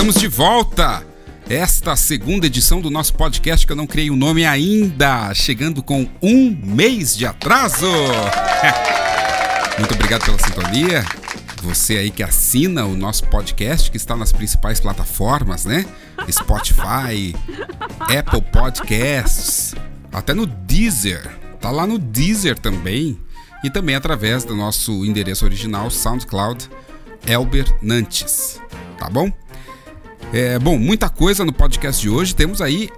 Estamos de volta! Esta segunda edição do nosso podcast que eu não criei o um nome ainda, chegando com um mês de atraso. Muito obrigado pela sintonia. Você aí que assina o nosso podcast, que está nas principais plataformas, né? Spotify, Apple Podcasts, até no Deezer. Tá lá no Deezer também. E também através do nosso endereço original, SoundCloud, Elber Nantes. Tá bom? É, bom, muita coisa no podcast de hoje. Temos aí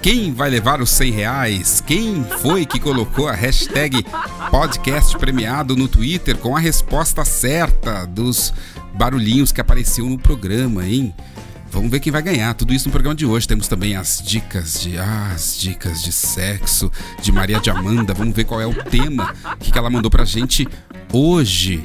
quem vai levar os 100 reais? Quem foi que colocou a hashtag podcast premiado no Twitter com a resposta certa dos barulhinhos que apareciam no programa, hein? Vamos ver quem vai ganhar. Tudo isso no programa de hoje. Temos também as dicas de ah, as dicas de sexo de Maria de Amanda. Vamos ver qual é o tema que ela mandou pra gente hoje.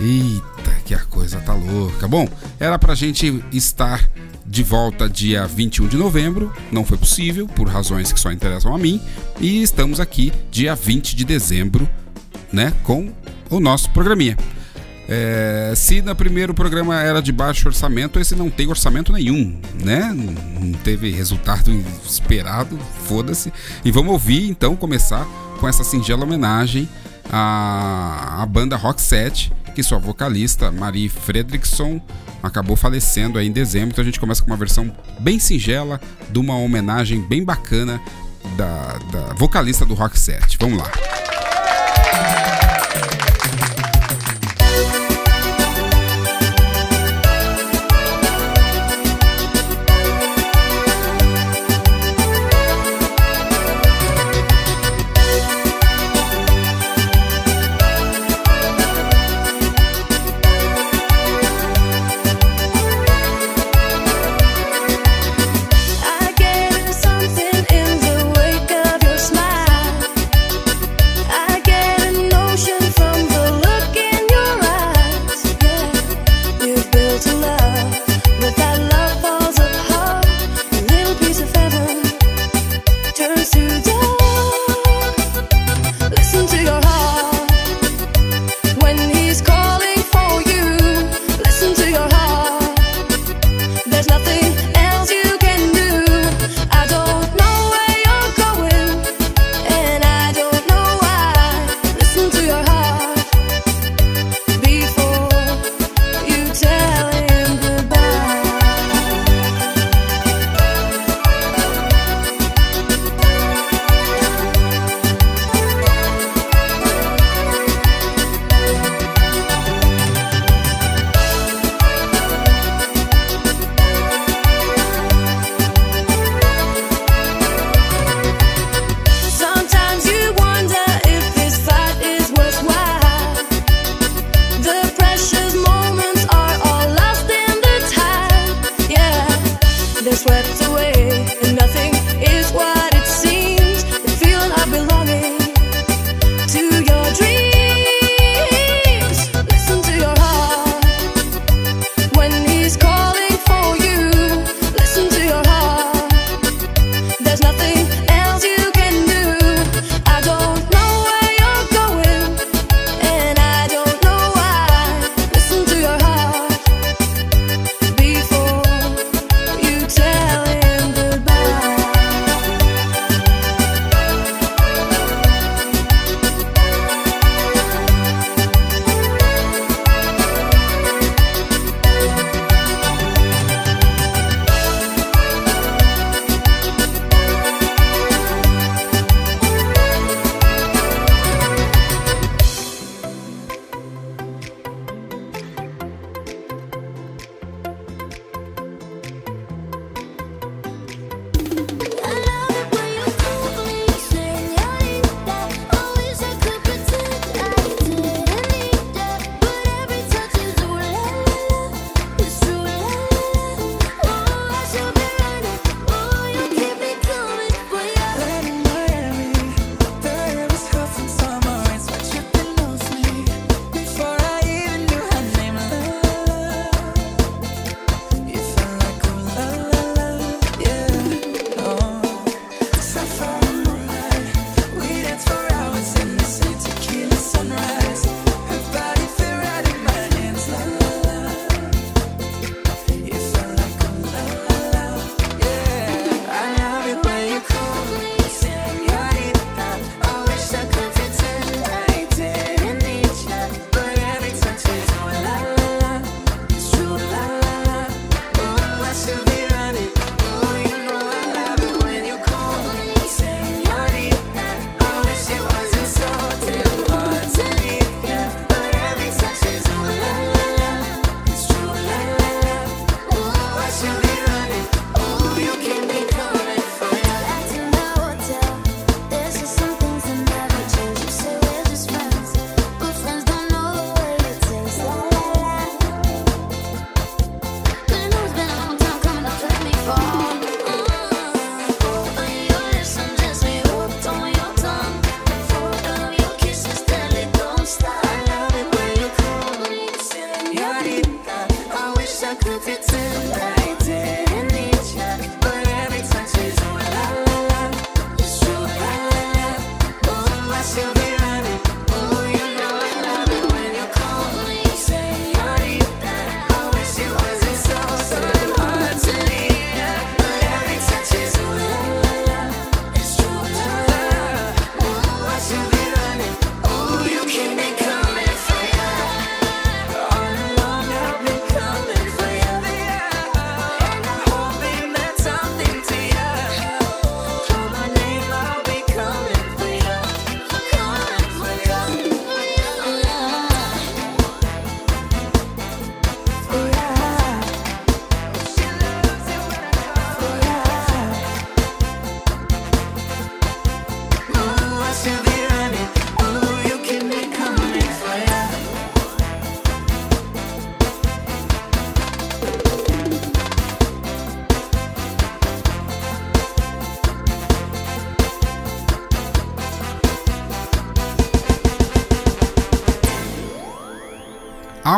Eita, que a coisa tá louca. Bom, era pra gente estar de volta dia 21 de novembro, não foi possível, por razões que só interessam a mim, e estamos aqui dia 20 de dezembro, né, com o nosso programinha. É, se no primeiro programa era de baixo orçamento, esse não tem orçamento nenhum, né? Não teve resultado esperado, foda-se. E vamos ouvir então começar com essa singela homenagem à, à banda Rock Set, que sua vocalista Marie Fredrickson acabou falecendo aí em dezembro. Então a gente começa com uma versão bem singela de uma homenagem bem bacana da, da vocalista do Rock Set. Vamos lá.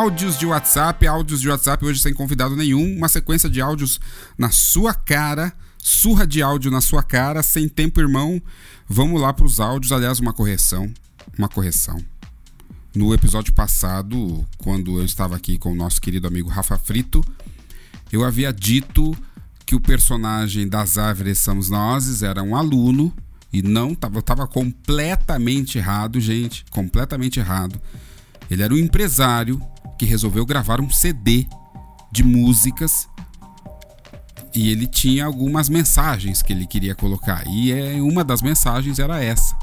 Áudios de WhatsApp, áudios de WhatsApp hoje sem convidado nenhum, uma sequência de áudios na sua cara, surra de áudio na sua cara, sem tempo, irmão. Vamos lá para os áudios, aliás, uma correção, uma correção. No episódio passado, quando eu estava aqui com o nosso querido amigo Rafa Frito, eu havia dito que o personagem das árvores somos nós era um aluno e não estava tava completamente errado, gente, completamente errado. Ele era um empresário que resolveu gravar um CD de músicas e ele tinha algumas mensagens que ele queria colocar. E é, uma das mensagens era essa: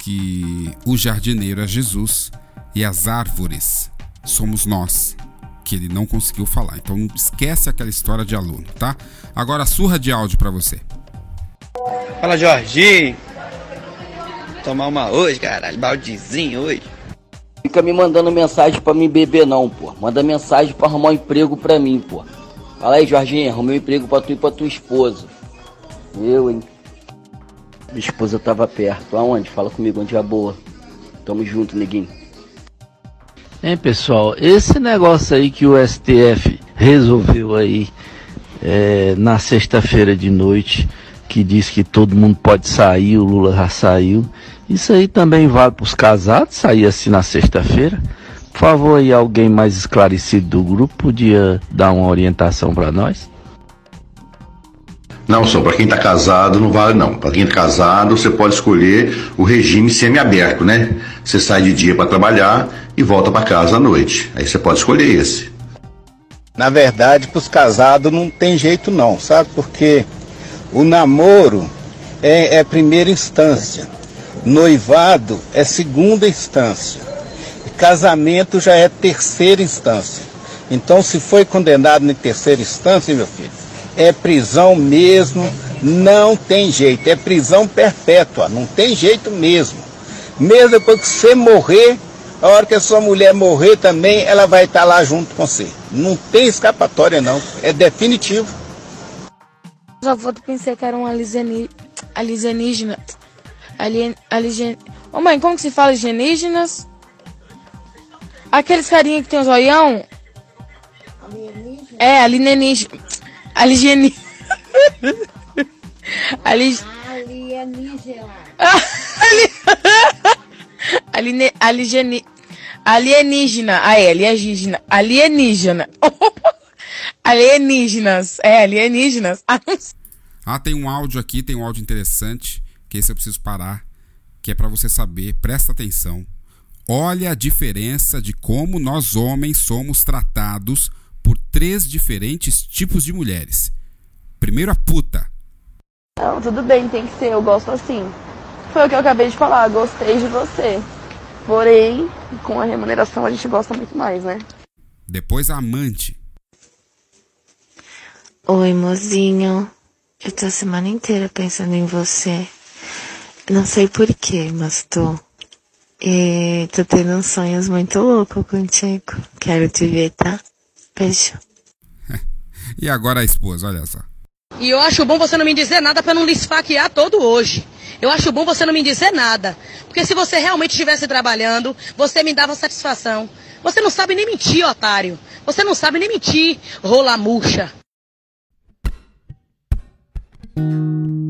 que o jardineiro é Jesus e as árvores somos nós. Que ele não conseguiu falar. Então esquece aquela história de aluno, tá? Agora surra de áudio para você. Fala Jorginho. Tomar uma hoje, caralho. Baldezinho hoje. Fica me mandando mensagem para me beber não, pô. Manda mensagem para arrumar um emprego para mim, pô. Fala aí, Jorginho, arrumei um emprego para tu e pra tua esposa. Eu, hein? Minha esposa tava perto. Aonde? Fala comigo, onde é boa. Tamo junto, neguinho. Hein, pessoal, esse negócio aí que o STF resolveu aí é, na sexta-feira de noite, que diz que todo mundo pode sair, o Lula já saiu. Isso aí também vale para os casados, sair assim na sexta-feira. Por favor, aí alguém mais esclarecido do grupo podia dar uma orientação para nós? Não, só para quem está casado não vale não. Para quem está casado, você pode escolher o regime semiaberto, né? Você sai de dia para trabalhar e volta para casa à noite. Aí você pode escolher esse. Na verdade, para os casados não tem jeito não, sabe? Porque o namoro é, é primeira instância. Noivado é segunda instância. Casamento já é terceira instância. Então, se foi condenado em terceira instância, meu filho, é prisão mesmo, não tem jeito, é prisão perpétua, não tem jeito mesmo. Mesmo depois que você morrer, a hora que a sua mulher morrer também, ela vai estar lá junto com você. Não tem escapatória não, é definitivo. Só foto pensei que era um alienígena. Alien, alien... Ô mãe, como que se fala alienígenas? Aqueles carinha que tem os olhão? Alienígena? É, alienígena. Alienígena. Ali... Alienígena. Aline... Aligeni... Alienígena. Ah, é, alienígena. Alienígena. Alienígenas. É, alienígenas. ah, tem um áudio aqui, tem um áudio interessante que esse eu preciso parar, que é para você saber, presta atenção. Olha a diferença de como nós homens somos tratados por três diferentes tipos de mulheres. Primeiro a puta. Não, tudo bem, tem que ser, eu gosto assim. Foi o que eu acabei de falar, gostei de você. Porém, com a remuneração a gente gosta muito mais, né? Depois a amante. Oi, mozinho. Eu tô a semana inteira pensando em você. Não sei porquê, mas tô. E tô tendo sonhos muito loucos contigo. Quero te ver, tá? Beijo. e agora a esposa, olha só. E eu acho bom você não me dizer nada para não lhe esfaquear todo hoje. Eu acho bom você não me dizer nada. Porque se você realmente estivesse trabalhando, você me dava satisfação. Você não sabe nem mentir, otário. Você não sabe nem mentir, rola murcha. Se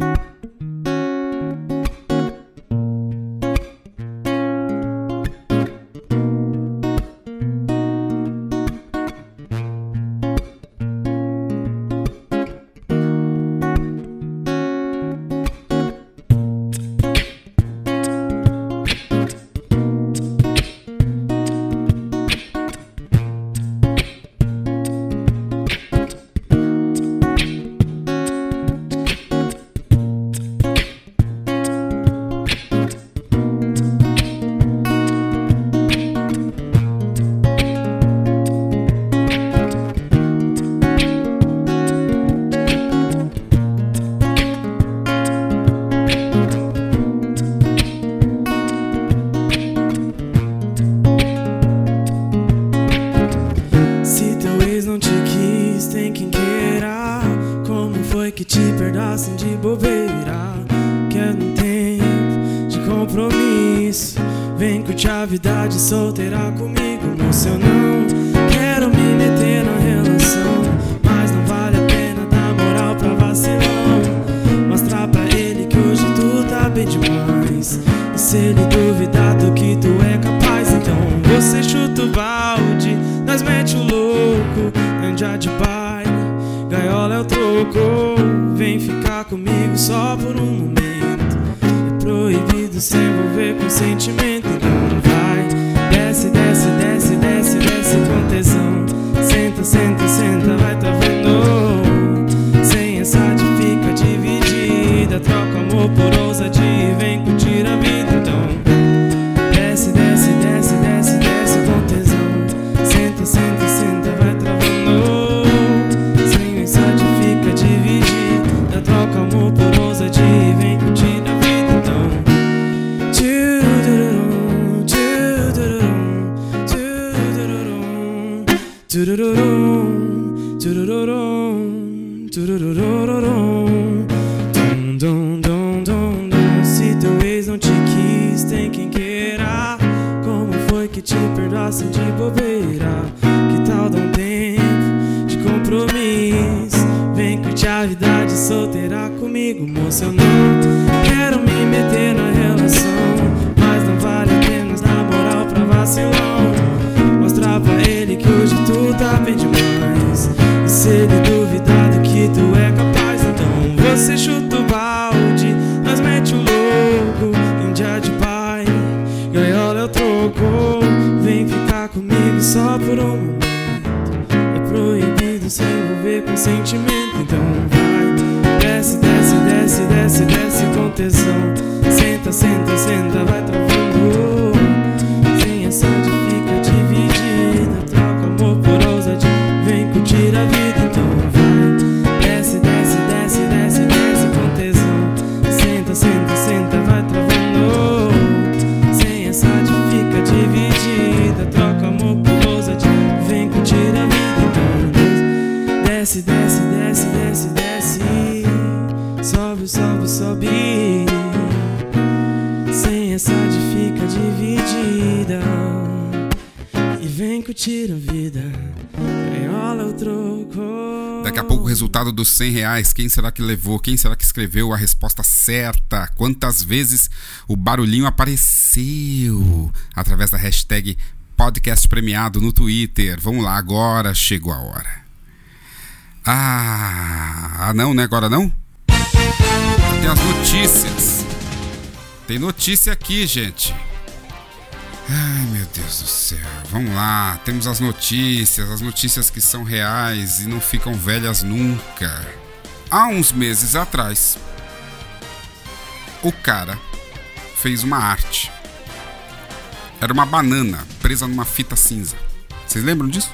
Sem essa de fica dividida. E vem curtir a vida. Gaiola o troco. Daqui a pouco o resultado dos 100 reais. Quem será que levou? Quem será que escreveu a resposta certa? Quantas vezes o barulhinho apareceu? Através da hashtag podcast premiado no Twitter. Vamos lá, agora chegou a hora. Ah, ah não, né? Agora não? Tem as notícias. Tem notícia aqui, gente. Ai, meu Deus do céu. Vamos lá. Temos as notícias, as notícias que são reais e não ficam velhas nunca. Há uns meses atrás, o cara fez uma arte. Era uma banana presa numa fita cinza. Vocês lembram disso?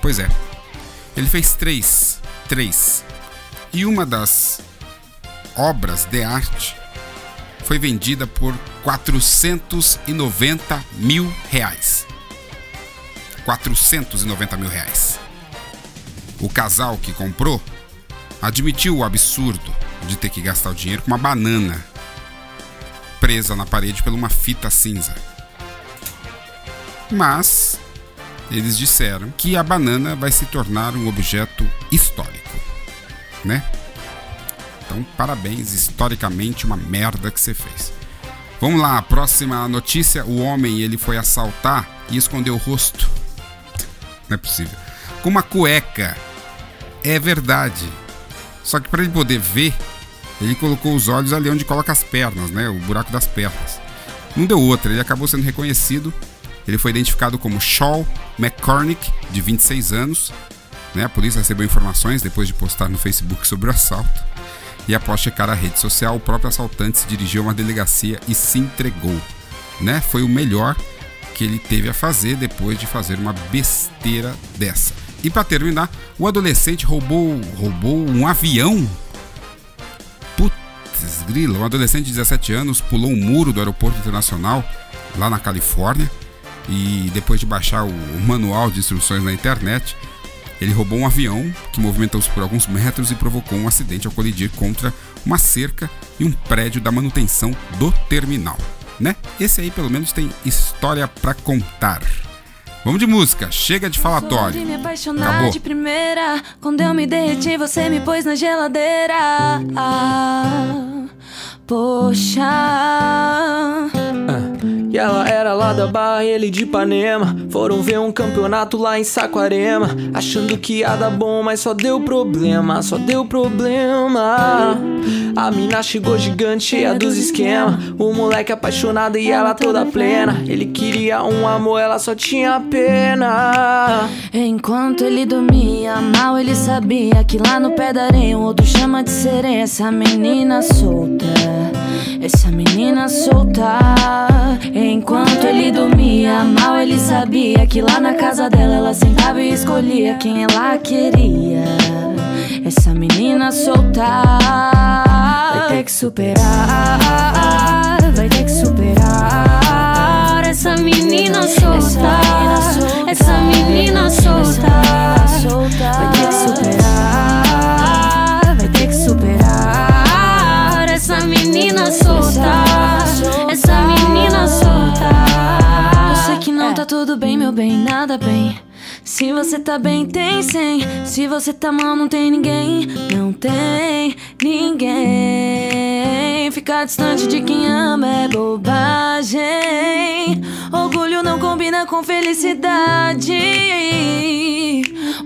Pois é. Ele fez três. Três. E uma das obras de arte foi vendida por 490 mil reais. 490 mil reais. O casal que comprou admitiu o absurdo de ter que gastar o dinheiro com uma banana presa na parede por uma fita cinza. Mas eles disseram que a banana vai se tornar um objeto histórico, né? Então, parabéns, historicamente uma merda que você fez. Vamos lá, próxima notícia: o homem ele foi assaltar e escondeu o rosto. Não é possível. Com uma cueca. É verdade. Só que para ele poder ver, ele colocou os olhos ali onde coloca as pernas, né? O buraco das pernas. Não deu outra, ele acabou sendo reconhecido. Ele foi identificado como Shaw McCormick, de 26 anos. Né? A polícia recebeu informações depois de postar no Facebook sobre o assalto. E após checar a rede social, o próprio assaltante se dirigiu a uma delegacia e se entregou. Né? Foi o melhor que ele teve a fazer depois de fazer uma besteira dessa. E para terminar, o adolescente roubou, roubou um avião. Putz, grila, um adolescente de 17 anos pulou um muro do aeroporto internacional lá na Califórnia e depois de baixar o manual de instruções na internet, ele roubou um avião que movimentou-se por alguns metros e provocou um acidente ao colidir contra uma cerca e um prédio da manutenção do terminal, né? Esse aí pelo menos tem história para contar. Vamos de música, chega de falatório. De me apaixonar Acabou. de primeira. Quando eu me derreti, você me pôs na geladeira. Ah, poxa. E ela era lá da Barra, ele de Ipanema. Foram ver um campeonato lá em Saquarema. Achando que ia dar bom, mas só deu problema, só deu problema. A mina chegou gigante, cheia dos esquemas. O moleque apaixonado e ela toda plena. Ele queria um amor, ela só tinha pena. Enquanto ele dormia mal, ele sabia que lá no pé da areia um outro chama de sereia. Essa menina solta, essa menina solta. Enquanto ele dormia mal, ele sabia que lá na casa dela ela sentava e escolhia quem ela queria. Essa menina solta vai ter que superar, vai ter que superar. Essa menina solta, essa menina solta, vai ter que superar, menina solta, essa menina solta. Eu sei que não tá tudo bem, meu bem, nada bem. Se você tá bem, tem cem. Se você tá mal, não tem ninguém. Não tem ninguém. Ficar distante de quem ama é bobagem. Orgulho não combina com felicidade.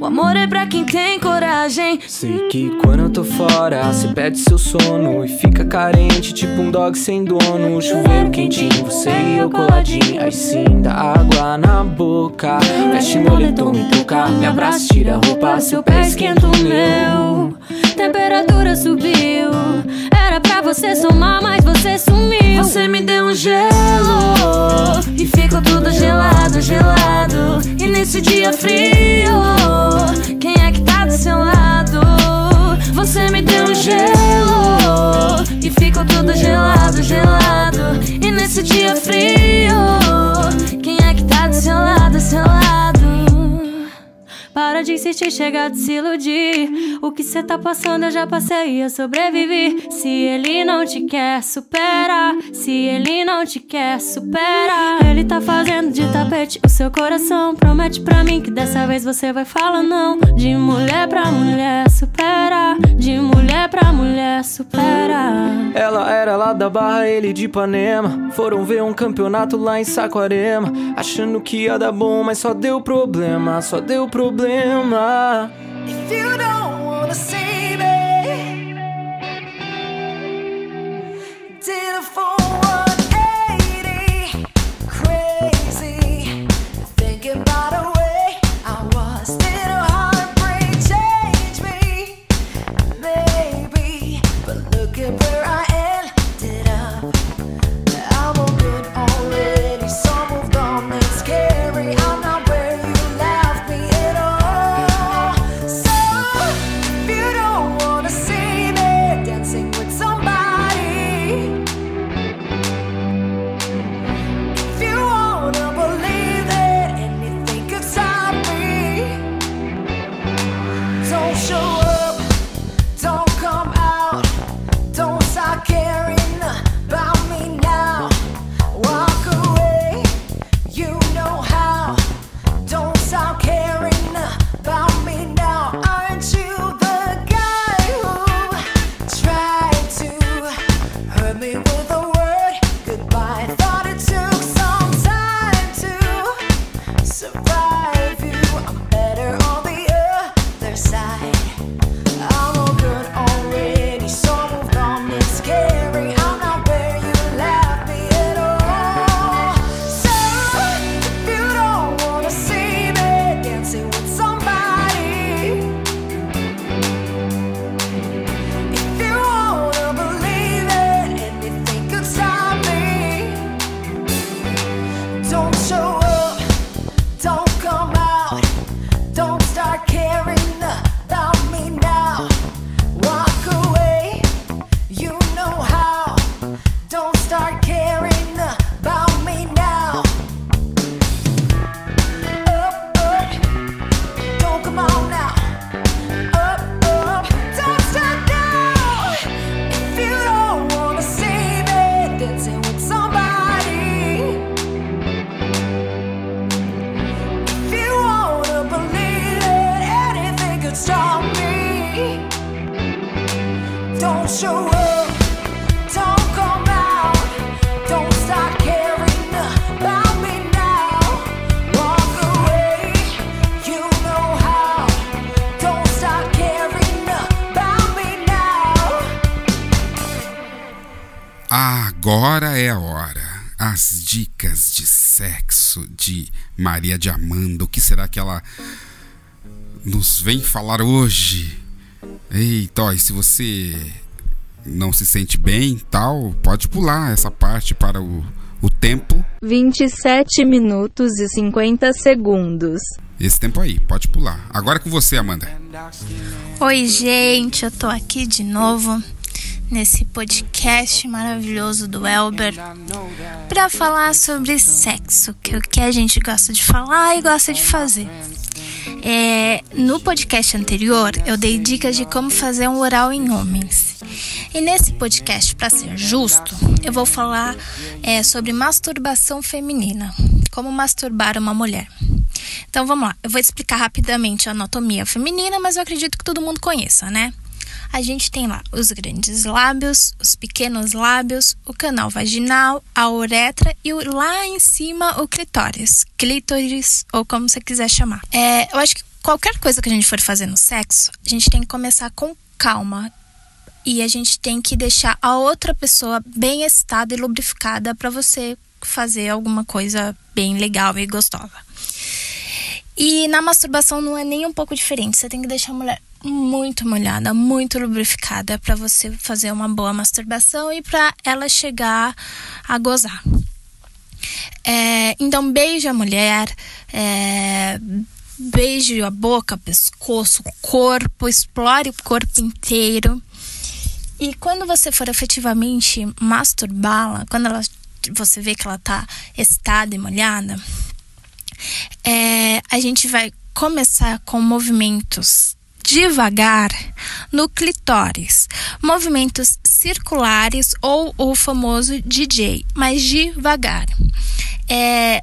O amor é pra quem tem coragem. Sei que quando eu tô fora, você perde seu sono e fica carente, tipo um dog sem dono. Chuveiro quentinho, você e eu coladinho. Aí sim, dá água na boca. Veste moletom e toca. Me abraça, tira a roupa, seu pé esquenta o meu. Temperatura subiu. Era pra você somar, mas você sumiu. Você me deu um gelo e ficou tudo gelado, gelado. E nesse dia frio, quem é que tá do seu lado? Você me deu um gelo e ficou tudo gelado, gelado. E nesse dia frio, quem é que tá do seu lado, seu lado? Para de insistir, chega de se iludir. O que cê tá passando eu já passei e eu sobrevivi. Se ele não te quer, supera. Se ele não te quer, supera. Ele tá fazendo de tapete o seu coração. Promete pra mim que dessa vez você vai falar não. De mulher pra mulher, supera. De mulher pra mulher, supera. Ela era lá da Barra, ele de Ipanema. Foram ver um campeonato lá em Saquarema. Achando que ia dar bom, mas só deu problema, só deu problema. If you don't Maria de Amanda. O que será que ela nos vem falar hoje? Eita, ó, e se você não se sente bem tal, pode pular essa parte para o, o tempo. 27 minutos e 50 segundos. Esse tempo aí, pode pular. Agora é com você, Amanda. Oi, gente, eu tô aqui de novo nesse podcast maravilhoso do Elber para falar sobre sexo, que é o que a gente gosta de falar e gosta de fazer. É, no podcast anterior, eu dei dicas de como fazer um oral em homens. E nesse podcast, para ser justo, eu vou falar é, sobre masturbação feminina, como masturbar uma mulher. Então vamos lá, eu vou explicar rapidamente a anatomia feminina, mas eu acredito que todo mundo conheça, né? A gente tem lá os grandes lábios, os pequenos lábios, o canal vaginal, a uretra e o, lá em cima o clitóris, clítoris ou como você quiser chamar. É, eu acho que qualquer coisa que a gente for fazer no sexo, a gente tem que começar com calma e a gente tem que deixar a outra pessoa bem excitada e lubrificada para você fazer alguma coisa bem legal e gostosa. E na masturbação não é nem um pouco diferente. Você tem que deixar a mulher muito molhada, muito lubrificada para você fazer uma boa masturbação e para ela chegar a gozar. É, então beije a mulher, é, beije a boca, pescoço, corpo, explore o corpo inteiro. E quando você for efetivamente masturbá-la, quando ela, você vê que ela tá excitada e molhada, é, a gente vai começar com movimentos devagar no clitóris, movimentos circulares ou o famoso DJ, mas devagar. É,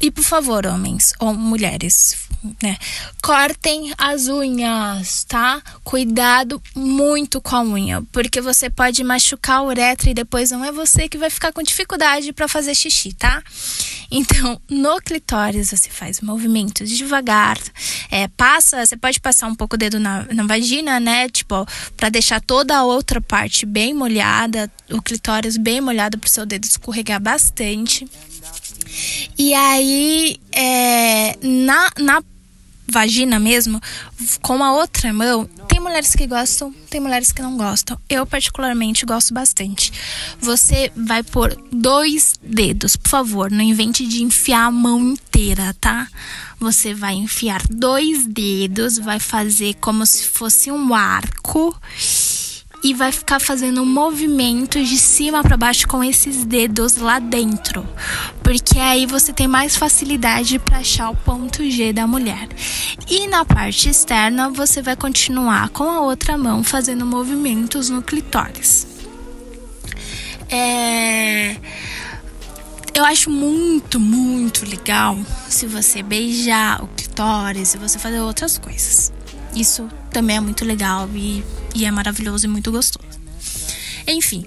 e por favor, homens ou mulheres, né? Cortem as unhas, tá? Cuidado muito com a unha, porque você pode machucar a uretra e depois não é você que vai ficar com dificuldade para fazer xixi, tá? Então, no clitóris você faz movimentos devagar, é, passa, você pode passar um pouco o dedo na, na vagina, né? Tipo, para deixar toda a outra parte bem molhada, o clitóris bem molhado para o seu dedo escorregar bastante. E aí, é, na, na vagina mesmo, com a outra mão, tem mulheres que gostam, tem mulheres que não gostam. Eu, particularmente, gosto bastante. Você vai pôr dois dedos, por favor, não invente de enfiar a mão inteira, tá? Você vai enfiar dois dedos, vai fazer como se fosse um arco e vai ficar fazendo movimentos de cima para baixo com esses dedos lá dentro, porque aí você tem mais facilidade para achar o ponto G da mulher. E na parte externa você vai continuar com a outra mão fazendo movimentos no clitóris. É... Eu acho muito, muito legal se você beijar o clitóris, se você fazer outras coisas. Isso também é muito legal e, e é maravilhoso e muito gostoso. Enfim,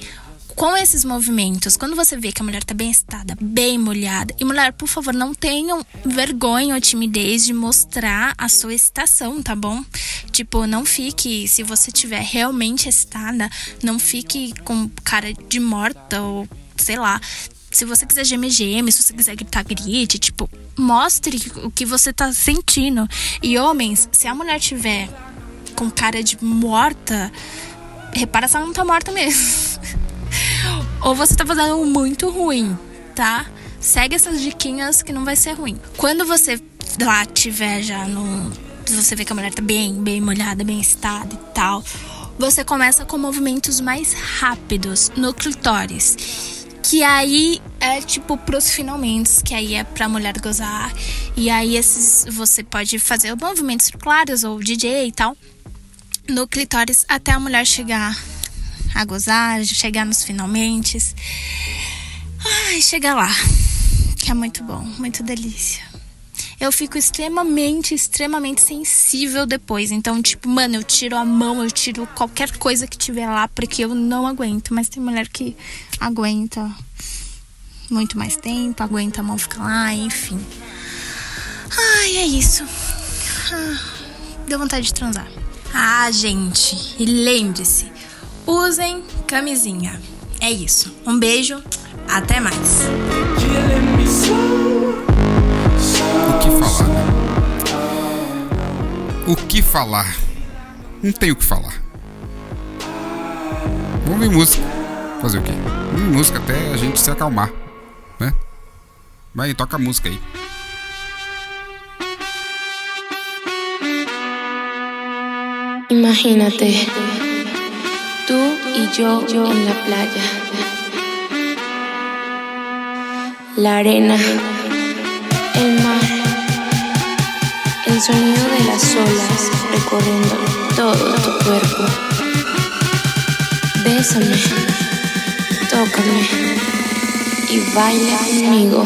com esses movimentos, quando você vê que a mulher tá bem estada, bem molhada, e mulher, por favor, não tenham vergonha ou timidez de mostrar a sua excitação, tá bom? Tipo, não fique, se você tiver realmente excitada, não fique com cara de morta ou sei lá. Se você quiser gemer, geme. Se você quiser gritar, grite. Tipo, mostre o que você tá sentindo. E homens, se a mulher tiver com cara de morta, repara se ela não tá morta mesmo. Ou você tá fazendo muito ruim, tá? Segue essas diquinhas que não vai ser ruim. Quando você lá tiver já no. Você vê que a mulher tá bem, bem molhada, bem excitada e tal. Você começa com movimentos mais rápidos no clitóris. Que aí é tipo pros finalmente, que aí é pra mulher gozar. E aí esses você pode fazer movimentos circulares ou DJ e tal. No clitóris até a mulher chegar a gozar, chegar nos finalmente. Ai, chega lá. Que é muito bom, muito delícia. Eu fico extremamente, extremamente sensível depois. Então, tipo, mano, eu tiro a mão, eu tiro qualquer coisa que tiver lá, porque eu não aguento. Mas tem mulher que aguenta muito mais tempo, aguenta a mão ficar lá, enfim. Ai, é isso. Ah, deu vontade de transar. Ah, gente, e lembre-se, usem camisinha. É isso. Um beijo, até mais. O que falar? né? O que falar? Não tem o que falar. Vamos ouvir música. Fazer o quê? Ouvir música até a gente se acalmar, né? Vai, toca a música aí. Imagínate, tú y yo, yo en la playa. La arena, el mar, el sonido de las olas recorriendo todo tu cuerpo. Bésame, tócame y baila conmigo.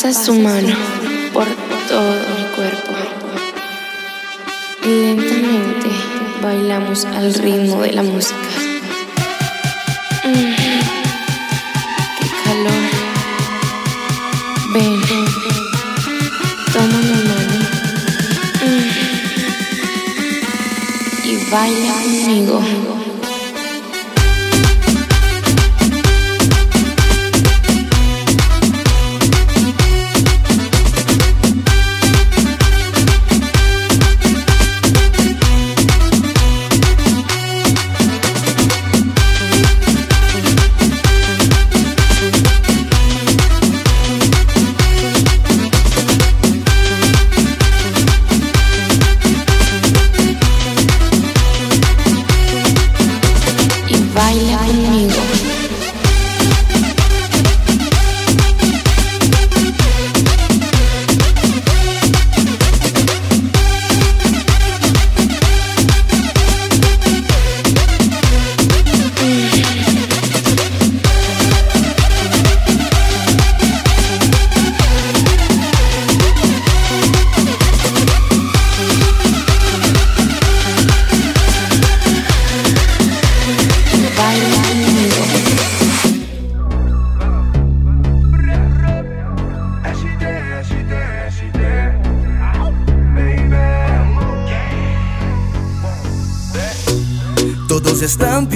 Pasa su mano por todo mi cuerpo. Y lentamente bailamos al ritmo de la música. Mm, ¡Qué calor! Ven, toma mi mano. Mm, y baila conmigo.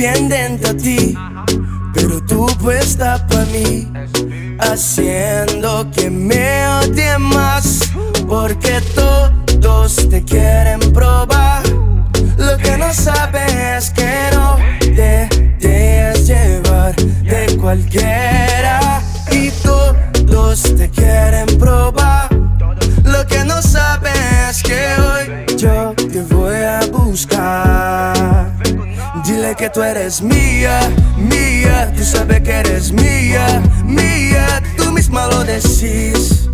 Están pendientes a ti, pero tú puesta para mí, haciendo que me odie más, porque todos te quieren probar. Lo que no saben es que no te dejes llevar de cualquiera Tú eres mía, mía, tú sabes que eres mía, mía, tú misma lo decís.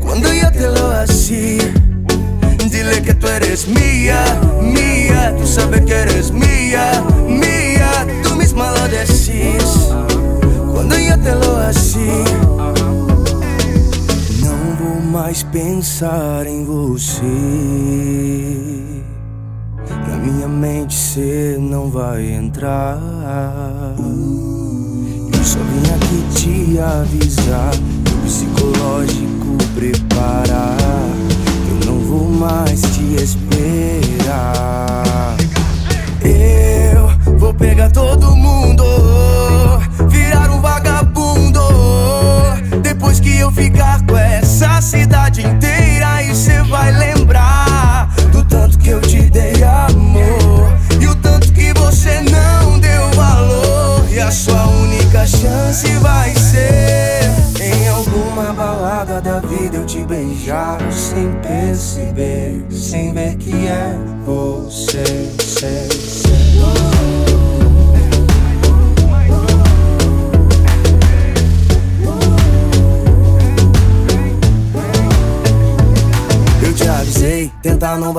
Cuando yo te lo hacía, dile que tú eres mía, mía, tú sabes que eres mía, mía, tú misma lo decís. Quando eu te lo assim Não vou mais pensar em você minha mente cê não vai entrar. Eu só vim aqui te avisar O psicológico preparar. Eu não vou mais te esperar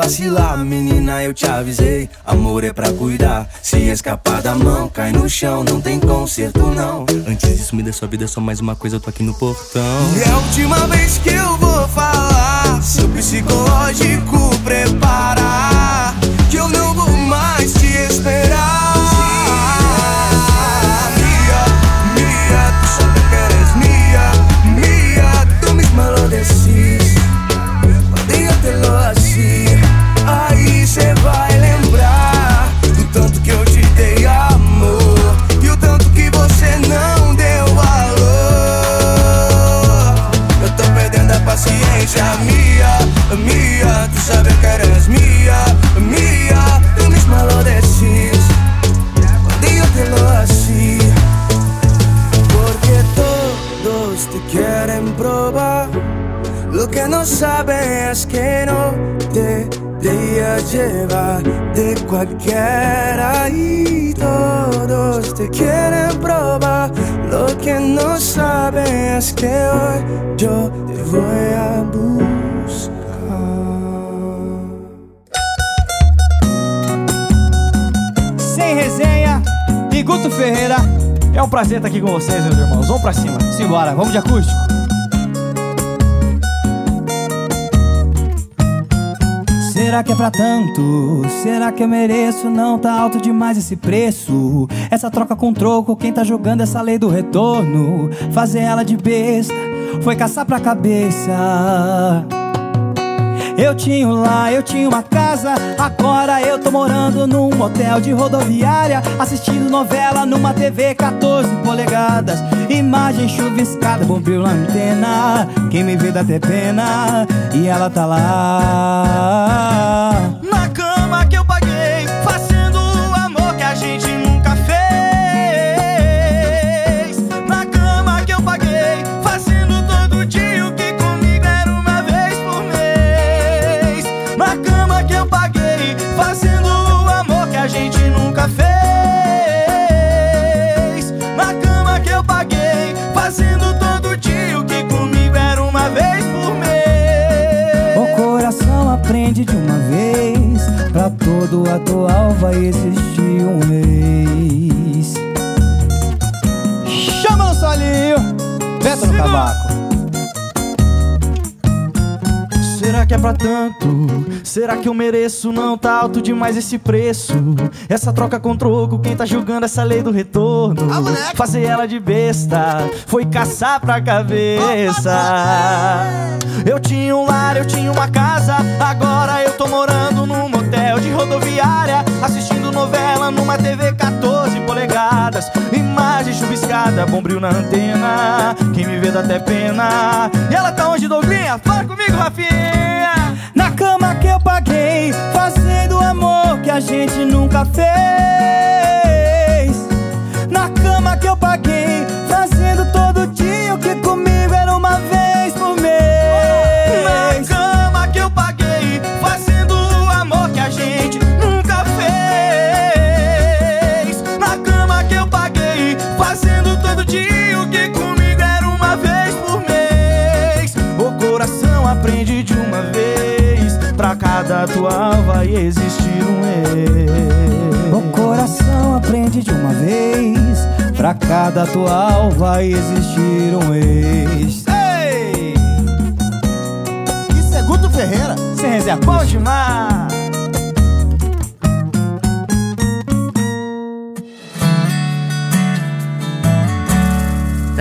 vacilar. Menina, eu te avisei Amor é pra cuidar. Se escapar da mão, cai no chão Não tem conserto, não. Antes disso, me dê sua vida Só mais uma coisa, eu tô aqui no portão. E é a última vez que eu vou falar Seu psicológico preparar que no saben es que no te dejas llevar de cualquiera y todos te quieren probar. Lo que no saben es que hoy yo te voy a Sem resenha e Guto Ferreira. É um prazer estar aqui com vocês, meus irmãos. Vamos pra cima. Simbora, vamos de acústico. Será que é pra tanto? Será que eu mereço? Não tá alto demais esse preço. Essa troca com troco, quem tá jogando essa lei do retorno? Fazer ela de besta foi caçar pra cabeça. Eu tinha um lá, eu tinha uma casa. Agora eu tô morando num motel de rodoviária. Assistindo novela numa TV 14 polegadas. Imagem chuviscada, bombril na antena. Quem me vê dá até pena. E ela tá lá. Todo atual vai existir um mês. Chama no solinho, venta no cavaco. Será que é pra tanto? Será que eu mereço? Não tá alto demais esse preço. Essa troca com troco, quem tá julgando essa lei do retorno? Fazer ela de besta foi caçar pra cabeça. Eu tinha um lar, eu tinha uma casa. Agora eu tô morando num motel hotel de rodoviária, assistindo novela numa TV 14 polegadas. Imagem chuviscada, bombril na antena. Quem me vê dá até pena. E ela tá onde, Douglinha? Fala comigo, Rafinha! Na cama que eu paguei, fazendo amor que a gente nunca fez. Cada atual vai existir um ex. O coração aprende de uma vez, pra cada atual vai existir um ex. Ei! Isso é Guto Ferreira. Sem reserva. Bom demais!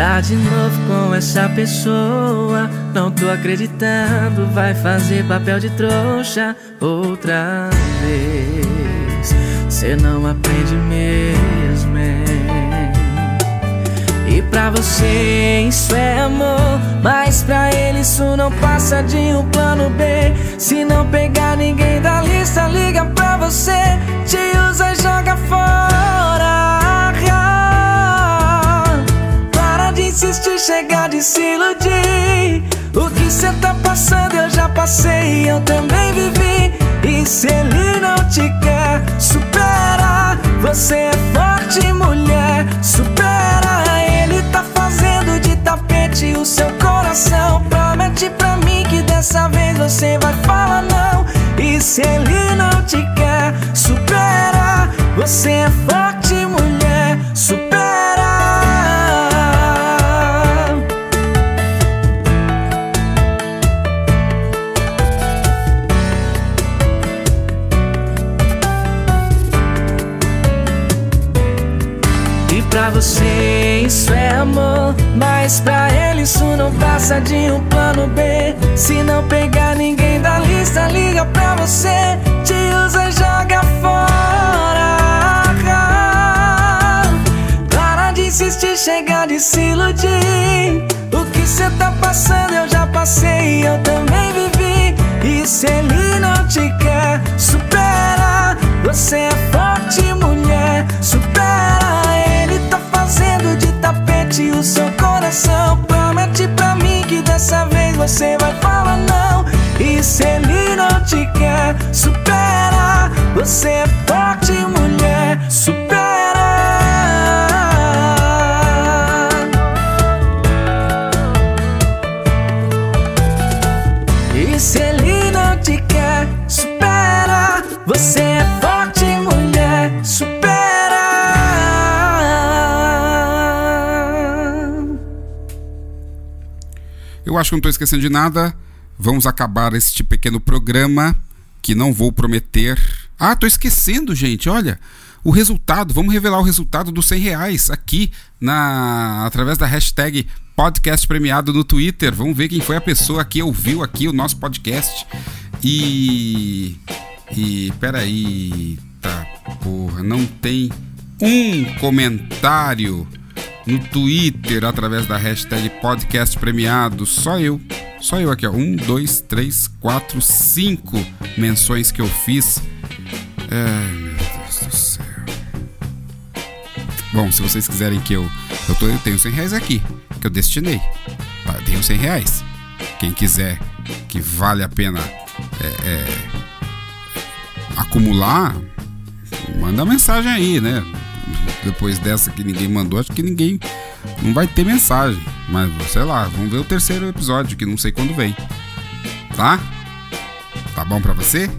Tá de novo com essa pessoa. Não tô acreditando. Vai fazer papel de trouxa outra vez. Cê não aprende mesmo. hein? E pra você isso é amor. Mas pra ele isso não passa de um plano B. Se não pegar ninguém da lista, liga pra você. Te usa e joga fora. Para de insistir, chega de se iludir. O que cê tá passando eu já passei, eu também vivi. E se ele não te quer, supera. Você é forte, mulher, supera. Ele tá fazendo de tapete o seu coração. Promete pra mim que dessa vez você vai falar não. E se ele não te quer, supera. Você é forte, mulher, supera. Você isso é amor, mas pra ele isso não passa de um plano B. Se não pegar ninguém da lista, liga pra você, te usa e joga fora. Para de insistir, chega de se iludir. O que cê tá passando eu já passei, eu também vivi. E se ele não te quer, supera. Você é forte, mulher, supera. Você vai falar não. E se ele não te quer, supera. Você é acho que não tô esquecendo de nada. Vamos acabar este pequeno programa que não vou prometer. Ah, tô esquecendo, gente. Olha, o resultado. Vamos revelar o resultado dos 100 reais aqui na através da hashtag podcast premiado no Twitter. Vamos ver quem foi a pessoa que ouviu aqui o nosso podcast. E e peraí, tá porra, não tem um comentário no Twitter através da hashtag podcast premiado. Só eu. Só eu aqui, ó. Um, dois, três, quatro, cinco menções que eu fiz. Ai, meu Deus do céu. Bom, se vocês quiserem que eu. Eu, tô, eu tenho 100 reais aqui, que eu destinei. Tá, eu tenho 100 reais. Quem quiser que vale a pena é, é, acumular, manda mensagem aí, né? Depois dessa que ninguém mandou, acho que ninguém. Não vai ter mensagem. Mas sei lá, vamos ver o terceiro episódio, que não sei quando vem. Tá? Tá bom pra você?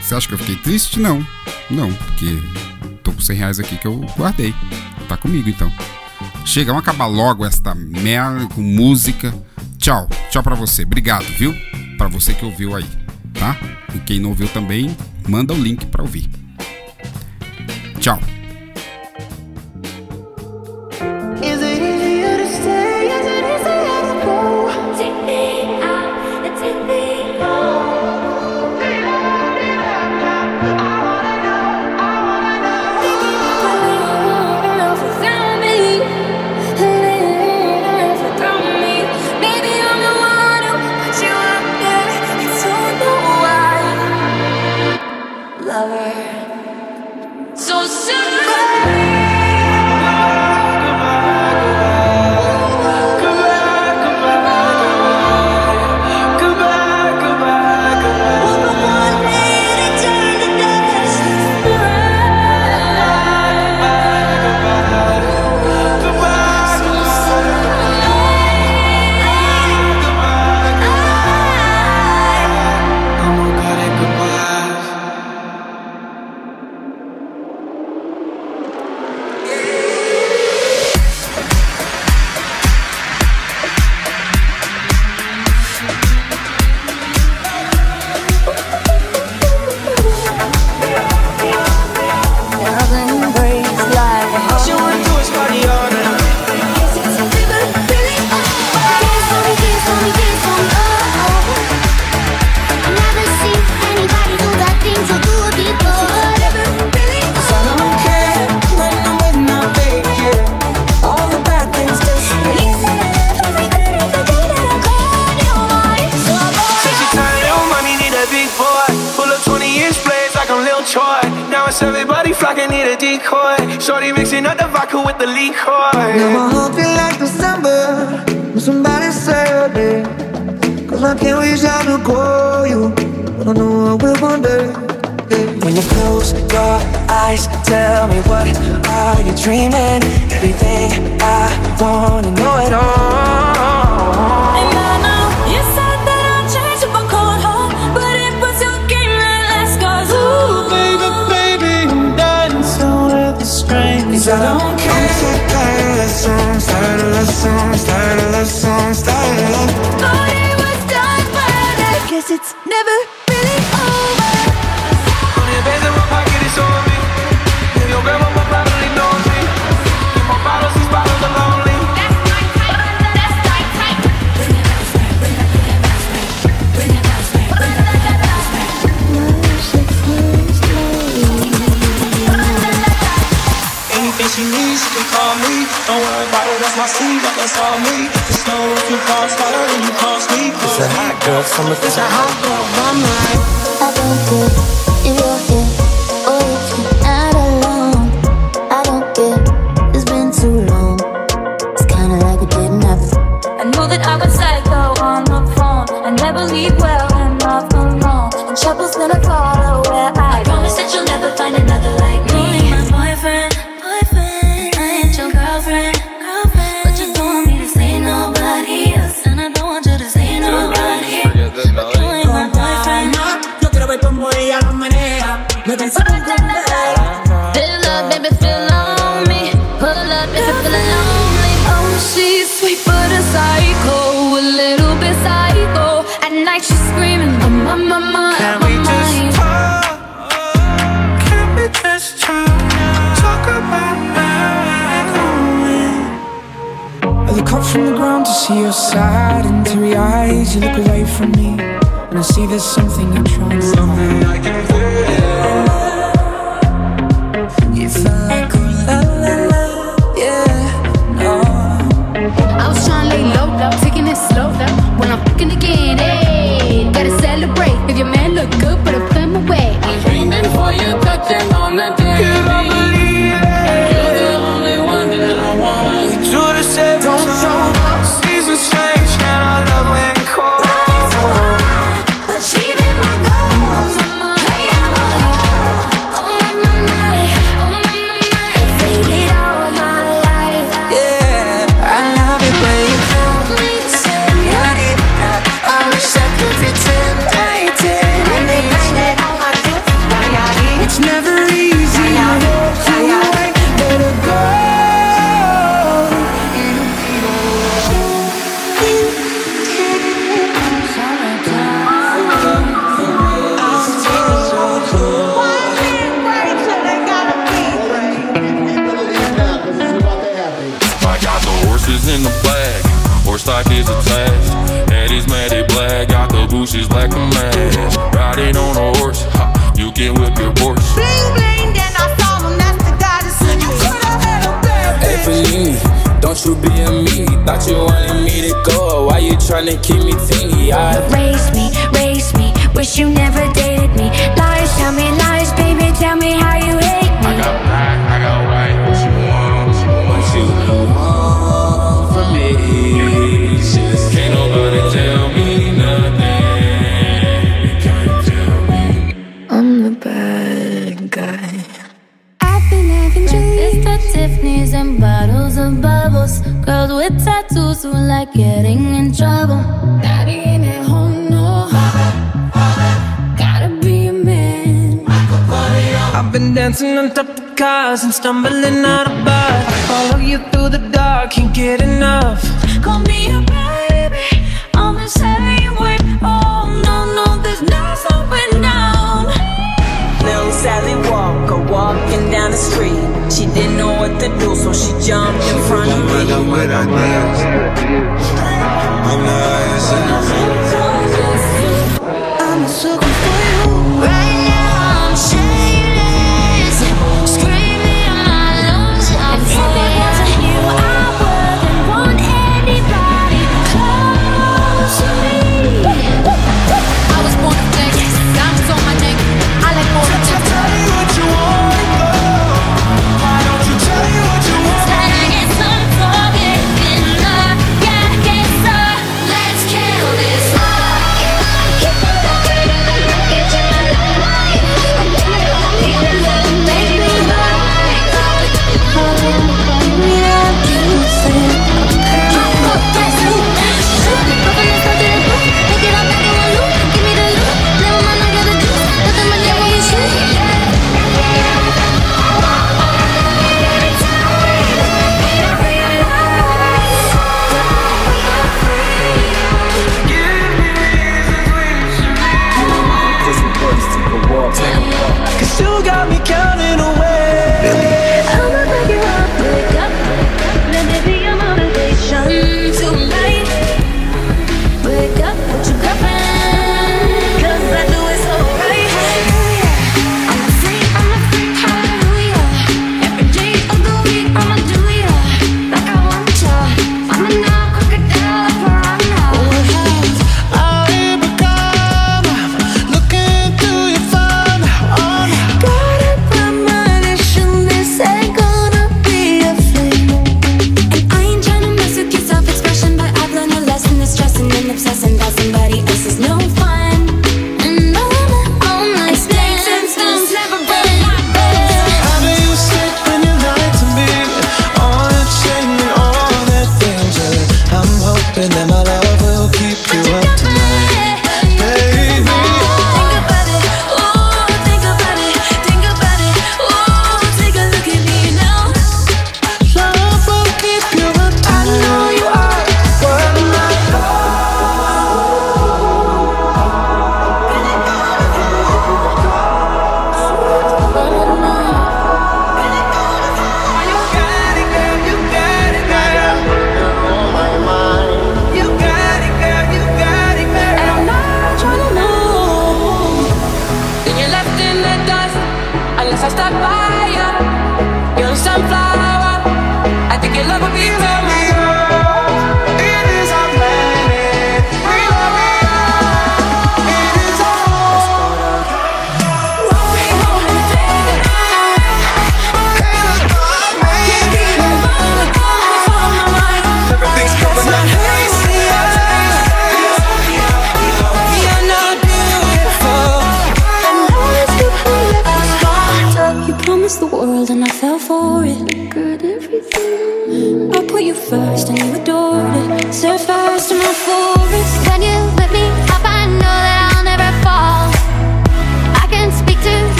Você acha que eu fiquei triste? Não. Não, porque tô com 100 reais aqui que eu guardei. Tá comigo então. Chega, vamos acabar logo esta merda com música. Tchau. Tchau pra você. Obrigado, viu? Pra você que ouviu aí, tá? E quem não ouviu também, manda o link pra ouvir. the liquor. Now my heart feel like December. When somebody say your Cause I can't reach out to call you. But I know I will one day yeah. When you close your eyes Tell me what are you dreaming? girl from a Cause I have a one night I don't care. some my name.